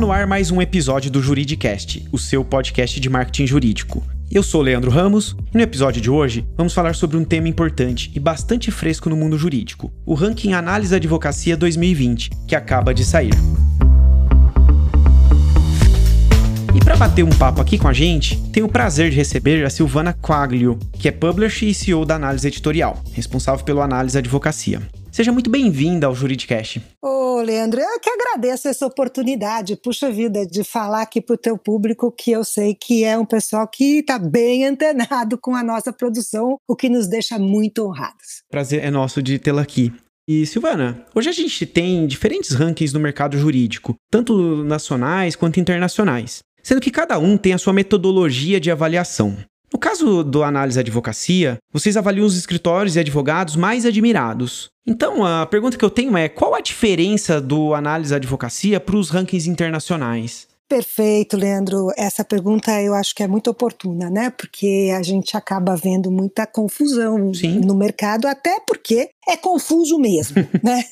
no ar mais um episódio do Juridicast, o seu podcast de marketing jurídico. Eu sou Leandro Ramos e no episódio de hoje vamos falar sobre um tema importante e bastante fresco no mundo jurídico: o ranking Análise Advocacia 2020, que acaba de sair. E para bater um papo aqui com a gente, tenho o prazer de receber a Silvana Quaglio, que é publisher e CEO da Análise Editorial, responsável pelo Análise Advocacia. Seja muito bem-vinda ao Juridicast. Ô, Leandro, eu que agradeço essa oportunidade, puxa vida, de falar aqui para o teu público que eu sei que é um pessoal que está bem antenado com a nossa produção, o que nos deixa muito honrados. Prazer é nosso de tê-la aqui. E Silvana, hoje a gente tem diferentes rankings no mercado jurídico, tanto nacionais quanto internacionais, sendo que cada um tem a sua metodologia de avaliação. No caso do análise advocacia, vocês avaliam os escritórios e advogados mais admirados. Então, a pergunta que eu tenho é: qual a diferença do análise advocacia para os rankings internacionais? Perfeito, Leandro. Essa pergunta eu acho que é muito oportuna, né? Porque a gente acaba vendo muita confusão sim. no mercado, até porque é confuso mesmo, né?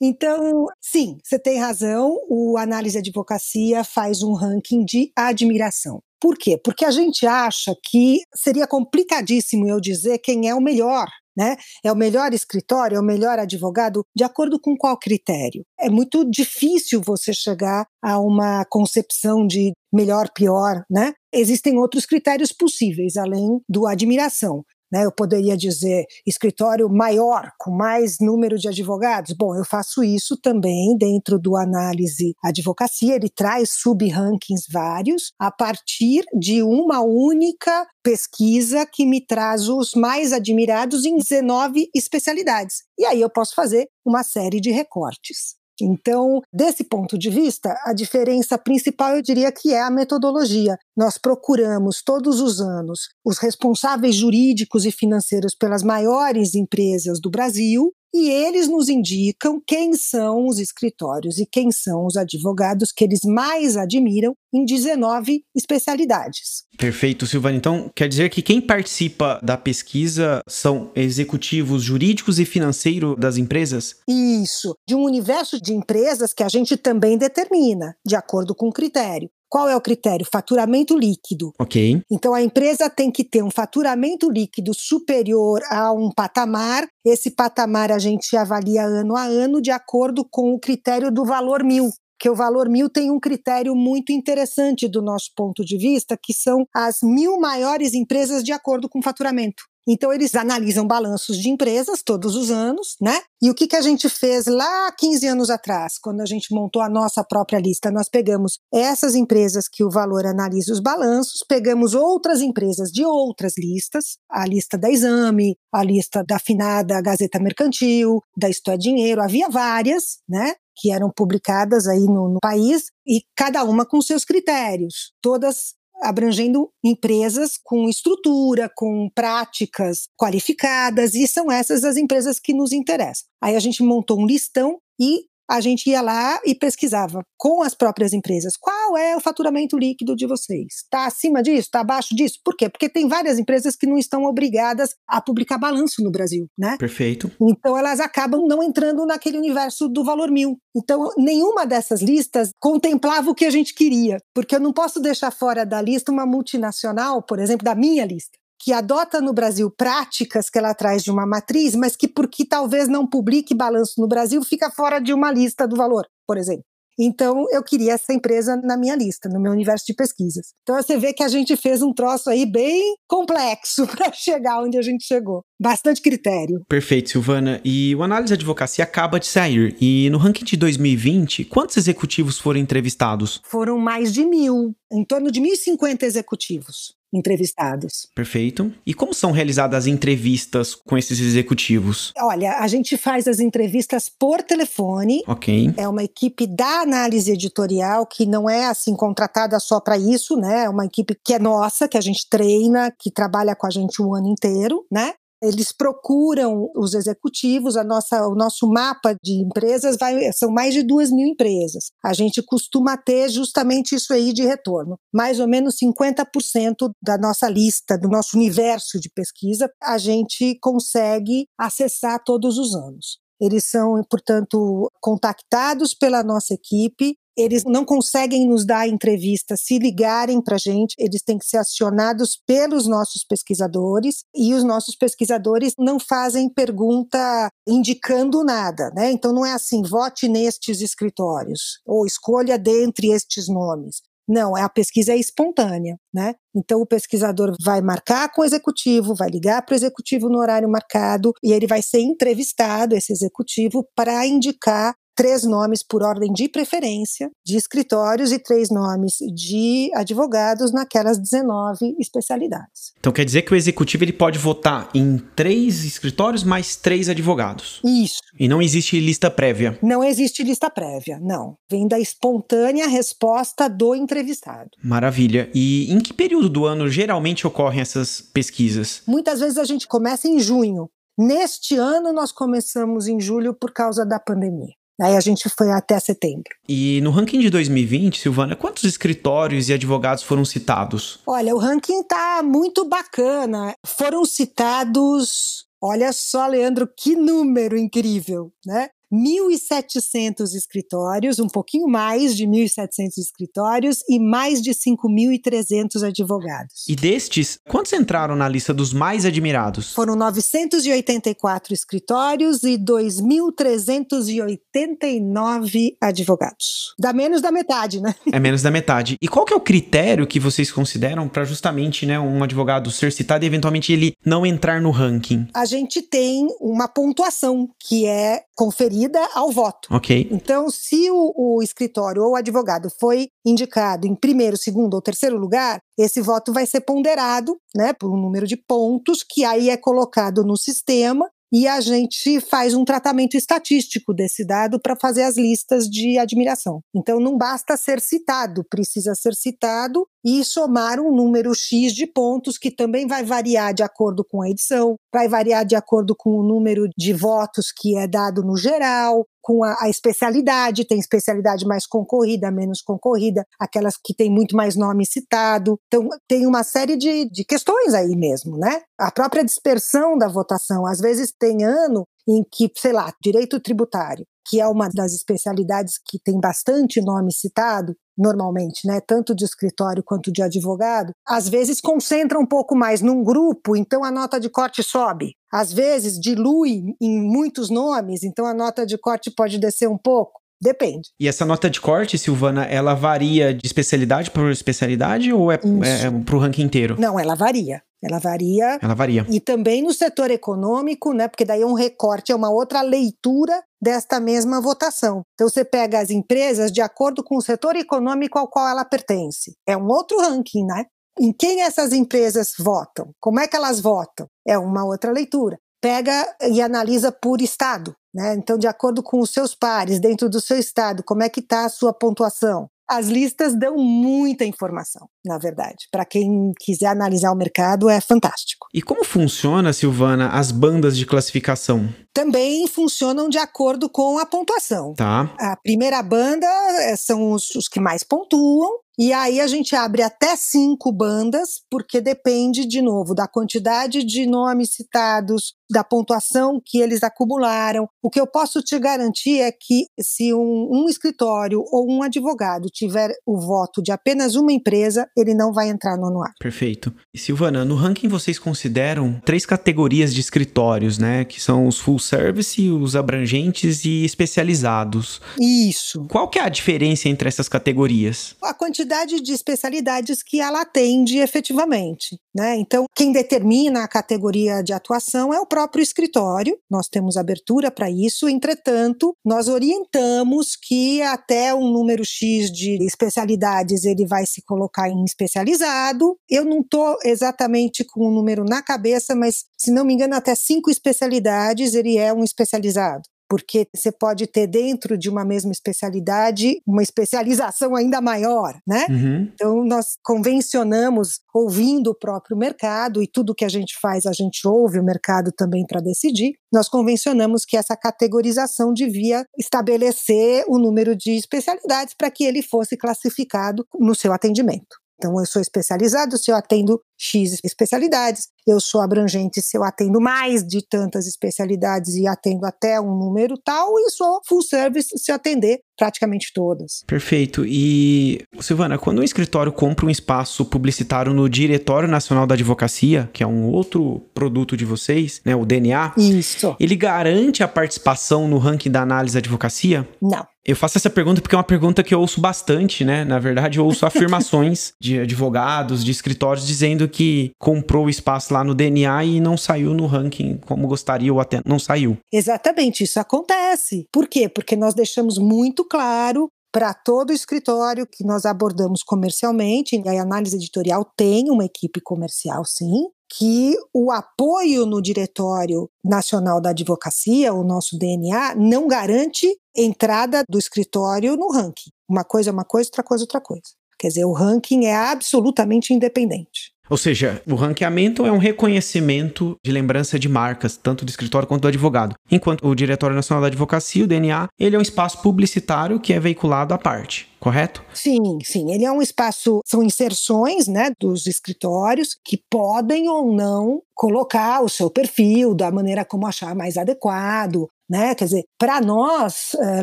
Então, sim, você tem razão. O análise advocacia faz um ranking de admiração. Por quê? Porque a gente acha que seria complicadíssimo eu dizer quem é o melhor né? É o melhor escritório, é o melhor advogado, de acordo com qual critério? É muito difícil você chegar a uma concepção de melhor, pior, né? Existem outros critérios possíveis, além do admiração. Né, eu poderia dizer escritório maior, com mais número de advogados. Bom, eu faço isso também dentro do análise advocacia. Ele traz sub-rankings vários a partir de uma única pesquisa que me traz os mais admirados em 19 especialidades. E aí eu posso fazer uma série de recortes. Então, desse ponto de vista, a diferença principal eu diria que é a metodologia. Nós procuramos todos os anos os responsáveis jurídicos e financeiros pelas maiores empresas do Brasil e eles nos indicam quem são os escritórios e quem são os advogados que eles mais admiram em 19 especialidades. Perfeito, Silvana. Então, quer dizer que quem participa da pesquisa são executivos jurídicos e financeiros das empresas? Isso, de um universo de empresas que a gente também determina, de acordo com o critério. Qual é o critério? Faturamento líquido. Ok. Então a empresa tem que ter um faturamento líquido superior a um patamar. Esse patamar a gente avalia ano a ano de acordo com o critério do valor mil que o valor mil tem um critério muito interessante do nosso ponto de vista, que são as mil maiores empresas de acordo com faturamento. Então, eles analisam balanços de empresas todos os anos, né? E o que, que a gente fez lá 15 anos atrás, quando a gente montou a nossa própria lista? Nós pegamos essas empresas que o valor analisa os balanços, pegamos outras empresas de outras listas, a lista da Exame, a lista da afinada Gazeta Mercantil, da Isto é Dinheiro, havia várias, né? que eram publicadas aí no, no, país e cada uma com seus critérios, todas abrangendo empresas com estrutura, com práticas qualificadas, e são essas as empresas que nos interessam. Aí a gente montou um listão e a gente ia lá e pesquisava com as próprias empresas qual é o faturamento líquido de vocês. Está acima disso? Está abaixo disso? Por quê? Porque tem várias empresas que não estão obrigadas a publicar balanço no Brasil, né? Perfeito. Então elas acabam não entrando naquele universo do valor mil. Então nenhuma dessas listas contemplava o que a gente queria, porque eu não posso deixar fora da lista uma multinacional, por exemplo, da minha lista que adota no Brasil práticas que ela traz de uma matriz, mas que porque talvez não publique balanço no Brasil, fica fora de uma lista do valor, por exemplo. Então, eu queria essa empresa na minha lista, no meu universo de pesquisas. Então, você vê que a gente fez um troço aí bem complexo para chegar onde a gente chegou. Bastante critério. Perfeito, Silvana. E o Análise Advocacia acaba de sair. E no ranking de 2020, quantos executivos foram entrevistados? Foram mais de mil, em torno de 1.050 executivos entrevistados. Perfeito. E como são realizadas as entrevistas com esses executivos? Olha, a gente faz as entrevistas por telefone. Ok. É uma equipe da análise editorial que não é assim contratada só para isso, né? É uma equipe que é nossa, que a gente treina, que trabalha com a gente o ano inteiro, né? Eles procuram os executivos, a nossa, o nosso mapa de empresas vai, são mais de duas mil empresas. A gente costuma ter justamente isso aí de retorno. Mais ou menos 50% da nossa lista, do nosso universo de pesquisa, a gente consegue acessar todos os anos. Eles são, portanto, contactados pela nossa equipe eles não conseguem nos dar entrevista se ligarem para a gente, eles têm que ser acionados pelos nossos pesquisadores e os nossos pesquisadores não fazem pergunta indicando nada, né? Então não é assim, vote nestes escritórios ou escolha dentre estes nomes. Não, a pesquisa é espontânea, né? Então o pesquisador vai marcar com o executivo, vai ligar para o executivo no horário marcado e ele vai ser entrevistado, esse executivo, para indicar três nomes por ordem de preferência de escritórios e três nomes de advogados naquelas 19 especialidades. Então quer dizer que o executivo ele pode votar em três escritórios mais três advogados. Isso. E não existe lista prévia. Não existe lista prévia, não. Vem da espontânea resposta do entrevistado. Maravilha. E em que período do ano geralmente ocorrem essas pesquisas? Muitas vezes a gente começa em junho. Neste ano, nós começamos em julho por causa da pandemia. Aí a gente foi até setembro. E no ranking de 2020, Silvana, quantos escritórios e advogados foram citados? Olha, o ranking tá muito bacana. Foram citados Olha só, Leandro, que número incrível, né? 1.700 escritórios, um pouquinho mais de 1.700 escritórios e mais de 5.300 advogados. E destes, quantos entraram na lista dos mais admirados? Foram 984 escritórios e 2.389 advogados. Dá menos da metade, né? É menos da metade. E qual que é o critério que vocês consideram para justamente né, um advogado ser citado e eventualmente ele não entrar no ranking? A gente tem uma pontuação que é conferida ao voto. Ok. Então, se o, o escritório ou o advogado foi indicado em primeiro, segundo ou terceiro lugar, esse voto vai ser ponderado, né, por um número de pontos que aí é colocado no sistema e a gente faz um tratamento estatístico desse dado para fazer as listas de admiração. Então não basta ser citado, precisa ser citado e somar um número X de pontos que também vai variar de acordo com a edição, vai variar de acordo com o número de votos que é dado no geral, com a, a, especialidade, tem especialidade mais concorrida, menos concorrida, aquelas que tem muito mais nome citado. Então, tem uma série de, de questões aí mesmo, né? A própria dispersão da votação. Às vezes tem ano em que, sei lá, direito tributário, que é uma das especialidades que tem bastante nome citado, normalmente, né, tanto de escritório quanto de advogado, às vezes concentra um pouco mais num grupo, então a nota de corte sobe. Às vezes dilui em muitos nomes, então a nota de corte pode descer um pouco. Depende. E essa nota de corte, Silvana, ela varia de especialidade por especialidade ou é, é para o ranking inteiro? Não, ela varia. Ela varia. Ela varia. E também no setor econômico, né? Porque daí é um recorte, é uma outra leitura desta mesma votação. Então você pega as empresas de acordo com o setor econômico ao qual ela pertence. É um outro ranking, né? Em quem essas empresas votam? Como é que elas votam? É uma outra leitura. Pega e analisa por estado. Né? Então, de acordo com os seus pares, dentro do seu estado, como é que está a sua pontuação? As listas dão muita informação, na verdade. Para quem quiser analisar o mercado, é fantástico. E como funciona, Silvana, as bandas de classificação? Também funcionam de acordo com a pontuação. Tá. A primeira banda eh, são os, os que mais pontuam, e aí a gente abre até cinco bandas, porque depende, de novo, da quantidade de nomes citados, da pontuação que eles acumularam. O que eu posso te garantir é que se um, um escritório ou um advogado tiver o voto de apenas uma empresa, ele não vai entrar no anuário. Perfeito. E Silvana, no ranking vocês consideram três categorias de escritórios, né? Que são os full service, os abrangentes e especializados. Isso. Qual que é a diferença entre essas categorias? A quantidade de especialidades que ela atende efetivamente. Né? Então, quem determina a categoria de atuação é o próprio escritório, nós temos abertura para isso, entretanto, nós orientamos que até um número X de especialidades ele vai se colocar em especializado. Eu não estou exatamente com o um número na cabeça, mas se não me engano, até cinco especialidades ele é um especializado porque você pode ter dentro de uma mesma especialidade uma especialização ainda maior, né? Uhum. Então nós convencionamos ouvindo o próprio mercado e tudo que a gente faz a gente ouve o mercado também para decidir. Nós convencionamos que essa categorização devia estabelecer o número de especialidades para que ele fosse classificado no seu atendimento. Então, eu sou especializado se eu atendo X especialidades. Eu sou abrangente se eu atendo mais de tantas especialidades e atendo até um número tal, e sou full service se eu atender praticamente todas. Perfeito. E, Silvana, quando um escritório compra um espaço publicitário no Diretório Nacional da Advocacia, que é um outro produto de vocês, né, o DNA, Isso. ele garante a participação no ranking da análise da advocacia? Não. Eu faço essa pergunta porque é uma pergunta que eu ouço bastante, né? Na verdade, eu ouço afirmações de advogados, de escritórios, dizendo que comprou o espaço lá no DNA e não saiu no ranking como gostaria ou até não saiu. Exatamente, isso acontece. Por quê? Porque nós deixamos muito claro para todo o escritório que nós abordamos comercialmente, e a análise editorial tem uma equipe comercial, sim, que o apoio no Diretório Nacional da Advocacia, o nosso DNA, não garante entrada do escritório no ranking. Uma coisa é uma coisa, outra coisa é outra coisa. Quer dizer, o ranking é absolutamente independente. Ou seja, o ranqueamento é um reconhecimento de lembrança de marcas, tanto do escritório quanto do advogado. Enquanto o Diretório Nacional da Advocacia, o DNA, ele é um espaço publicitário que é veiculado à parte, correto? Sim, sim. Ele é um espaço, são inserções né, dos escritórios que podem ou não colocar o seu perfil da maneira como achar mais adequado, né? Quer dizer, para nós, eh,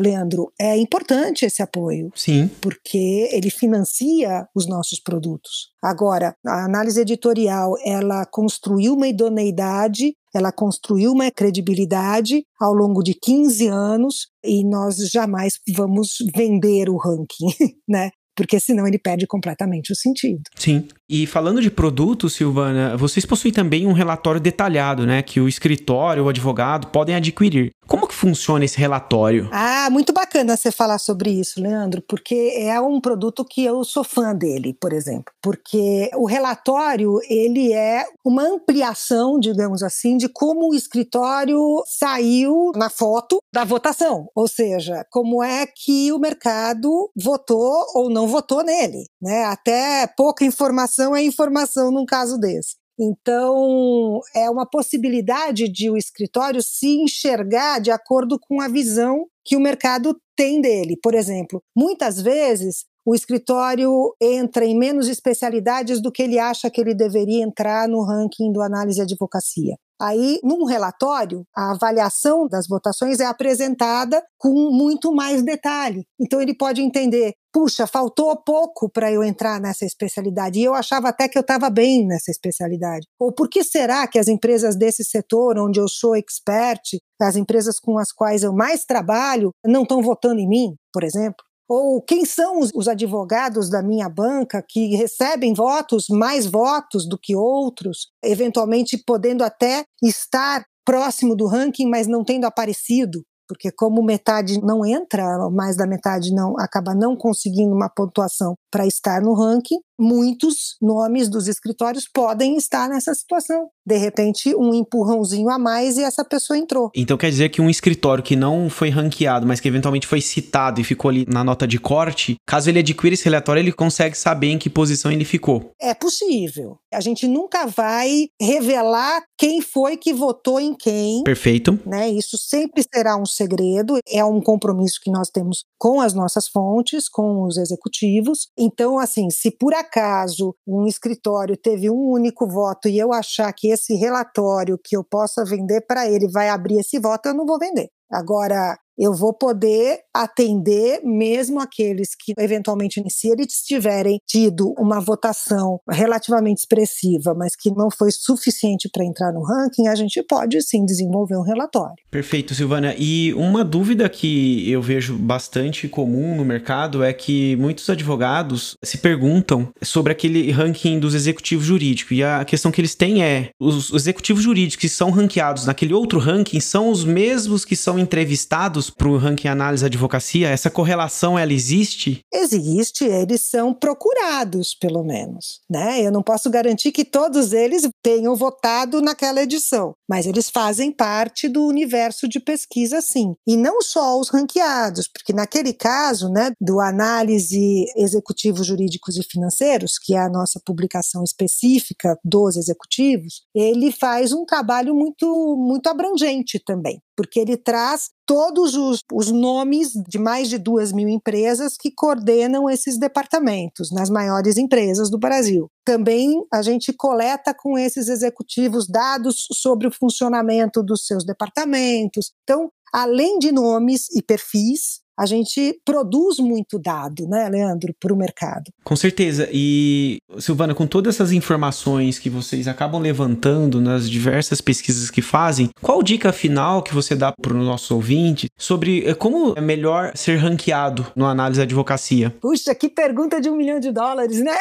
Leandro, é importante esse apoio. Sim. Porque ele financia os nossos produtos. Agora, a análise editorial, ela construiu uma idoneidade ela construiu uma credibilidade ao longo de 15 anos e nós jamais vamos vender o ranking, né? Porque senão ele perde completamente o sentido. Sim. E falando de produtos, Silvana, vocês possuem também um relatório detalhado, né? Que o escritório, o advogado podem adquirir. Como que funciona esse relatório? Ah, muito bacana você falar sobre isso, Leandro, porque é um produto que eu sou fã dele, por exemplo. Porque o relatório, ele é uma ampliação, digamos assim, de como o escritório saiu na foto da votação. Ou seja, como é que o mercado votou ou não votou nele. Né? Até pouca informação é informação num caso desse. Então, é uma possibilidade de o escritório se enxergar de acordo com a visão que o mercado tem dele. Por exemplo, muitas vezes o escritório entra em menos especialidades do que ele acha que ele deveria entrar no ranking do análise de advocacia. Aí, num relatório, a avaliação das votações é apresentada com muito mais detalhe. Então, ele pode entender: puxa, faltou pouco para eu entrar nessa especialidade, e eu achava até que eu estava bem nessa especialidade. Ou por que será que as empresas desse setor, onde eu sou expert, as empresas com as quais eu mais trabalho, não estão votando em mim, por exemplo? Ou quem são os, os, advogados da minha banca que recebem votos, mais votos do que outros, eventualmente podendo até estar próximo do ranking, mas não tendo aparecido? Porque como metade não entra, mais da metade não acaba não conseguindo uma pontuação para estar no ranking, muitos nomes dos escritórios podem estar nessa situação. De repente, um empurrãozinho a mais e essa pessoa entrou. Então quer dizer que um escritório que não foi ranqueado, mas que eventualmente foi citado e ficou ali na nota de corte, caso ele adquira esse relatório, ele consegue saber em que posição ele ficou. É possível. A gente nunca vai revelar quem foi que votou em quem. Perfeito. Né? Isso sempre será um segredo, é um compromisso que nós temos com as nossas fontes, com os executivos. Então, assim, se por acaso um escritório teve um único voto e eu achar que esse relatório que eu possa vender para ele vai abrir esse voto, eu não vou vender. Agora, eu vou poder atender mesmo aqueles que, eventualmente, se eles tiverem tido uma votação relativamente expressiva, mas que não foi suficiente para entrar no ranking, a gente pode sim desenvolver um relatório. Perfeito, Silvana. E uma dúvida que eu vejo bastante comum no mercado é que muitos advogados se perguntam sobre aquele ranking dos executivos jurídicos. E a questão que eles têm é: os executivos jurídicos que são ranqueados naquele outro ranking são os mesmos que são entrevistados para o ranking análise advocacia? Essa correlação ela existe? Existe, eles são procurados, pelo menos, né? Eu não posso garantir que todos eles tenham votado naquela edição, mas eles fazem parte do universo de pesquisa, sim. E não só os ranqueados, porque naquele caso, né, do análise executivos jurídicos e financeiros, que é a nossa publicação específica dos executivos, ele faz um trabalho muito muito abrangente também porque ele traz todos os, os nomes de mais de duas mil empresas que coordenam esses departamentos nas maiores empresas do Brasil. Também a gente coleta com esses executivos dados sobre o funcionamento dos seus departamentos. Então, além de nomes e perfis, a gente produz muito dado, né, Leandro, para o mercado. Com certeza. E, Silvana, com todas essas informações que vocês acabam levantando nas diversas pesquisas que fazem, qual dica final que você dá para o nosso ouvinte sobre eh, como é melhor ser ranqueado no análise da advocacia? Puxa, que pergunta de um milhão de dólares, né?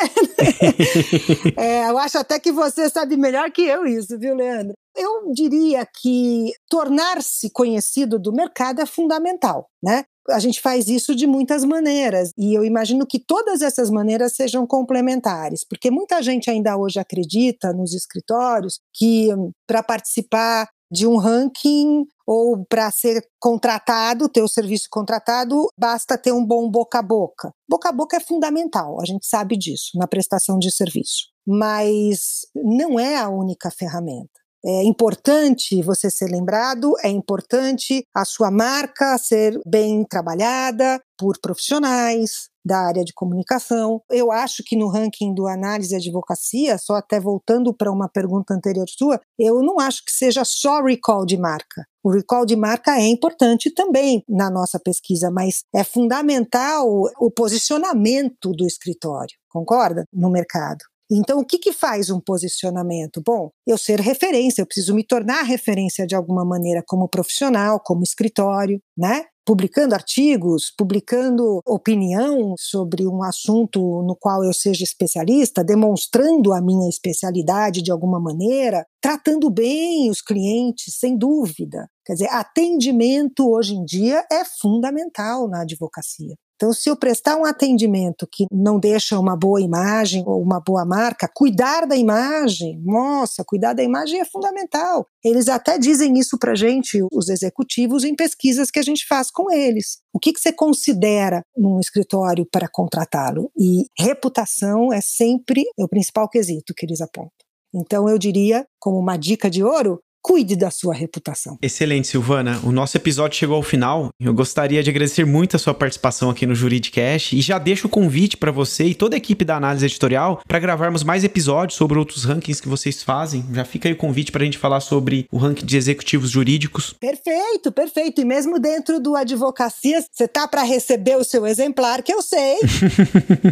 é, eu acho até que você sabe melhor que eu isso, viu, Leandro? Eu diria que tornar-se conhecido do mercado é fundamental, né? A gente faz isso de muitas maneiras, e eu imagino que todas essas maneiras sejam complementares, porque muita gente ainda hoje acredita nos escritórios que para participar de um ranking ou para ser contratado, ter o serviço contratado, basta ter um bom boca a boca. Boca a boca é fundamental, a gente sabe disso na prestação de serviço, mas não é a única ferramenta. É importante você ser lembrado, é importante a sua marca ser bem trabalhada por profissionais da área de comunicação. Eu acho que no ranking do análise e advocacia, só até voltando para uma pergunta anterior sua, eu não acho que seja só recall de marca. O recall de marca é importante também na nossa pesquisa, mas é fundamental o posicionamento do escritório, concorda? No mercado. Então, o que, que faz um posicionamento? Bom, eu ser referência, eu preciso me tornar referência de alguma maneira como profissional, como escritório, né? Publicando artigos, publicando opinião sobre um assunto no qual eu seja especialista, demonstrando a minha especialidade de alguma maneira, tratando bem os clientes, sem dúvida. Quer dizer, atendimento hoje em dia é fundamental na advocacia. Então, se eu prestar um atendimento que não deixa uma boa imagem ou uma boa marca, cuidar da imagem, nossa, cuidar da imagem é fundamental. Eles até dizem isso para gente, os executivos, em pesquisas que a gente faz com eles. O que, que você considera num escritório para contratá-lo? E reputação é sempre o principal quesito que eles apontam. Então, eu diria, como uma dica de ouro, cuide da sua reputação. Excelente, Silvana. O nosso episódio chegou ao final. Eu gostaria de agradecer muito a sua participação aqui no Juridicast e já deixo o convite para você e toda a equipe da análise editorial para gravarmos mais episódios sobre outros rankings que vocês fazem. Já fica aí o convite para a gente falar sobre o ranking de executivos jurídicos. Perfeito, perfeito. E mesmo dentro do advocacia, você tá para receber o seu exemplar, que eu sei.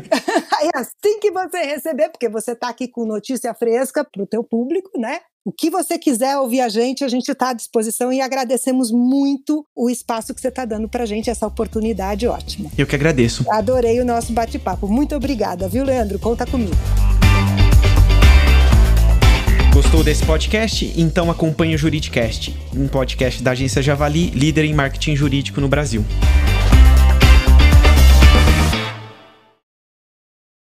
aí assim que você receber, porque você tá aqui com notícia fresca para o teu público, né? O que você quiser ouvir a gente, a gente está à disposição e agradecemos muito o espaço que você está dando para a gente, essa oportunidade ótima. Eu que agradeço. Adorei o nosso bate-papo. Muito obrigada, viu, Leandro? Conta comigo. Gostou desse podcast? Então acompanhe o Juridicast, um podcast da agência Javali, líder em marketing jurídico no Brasil.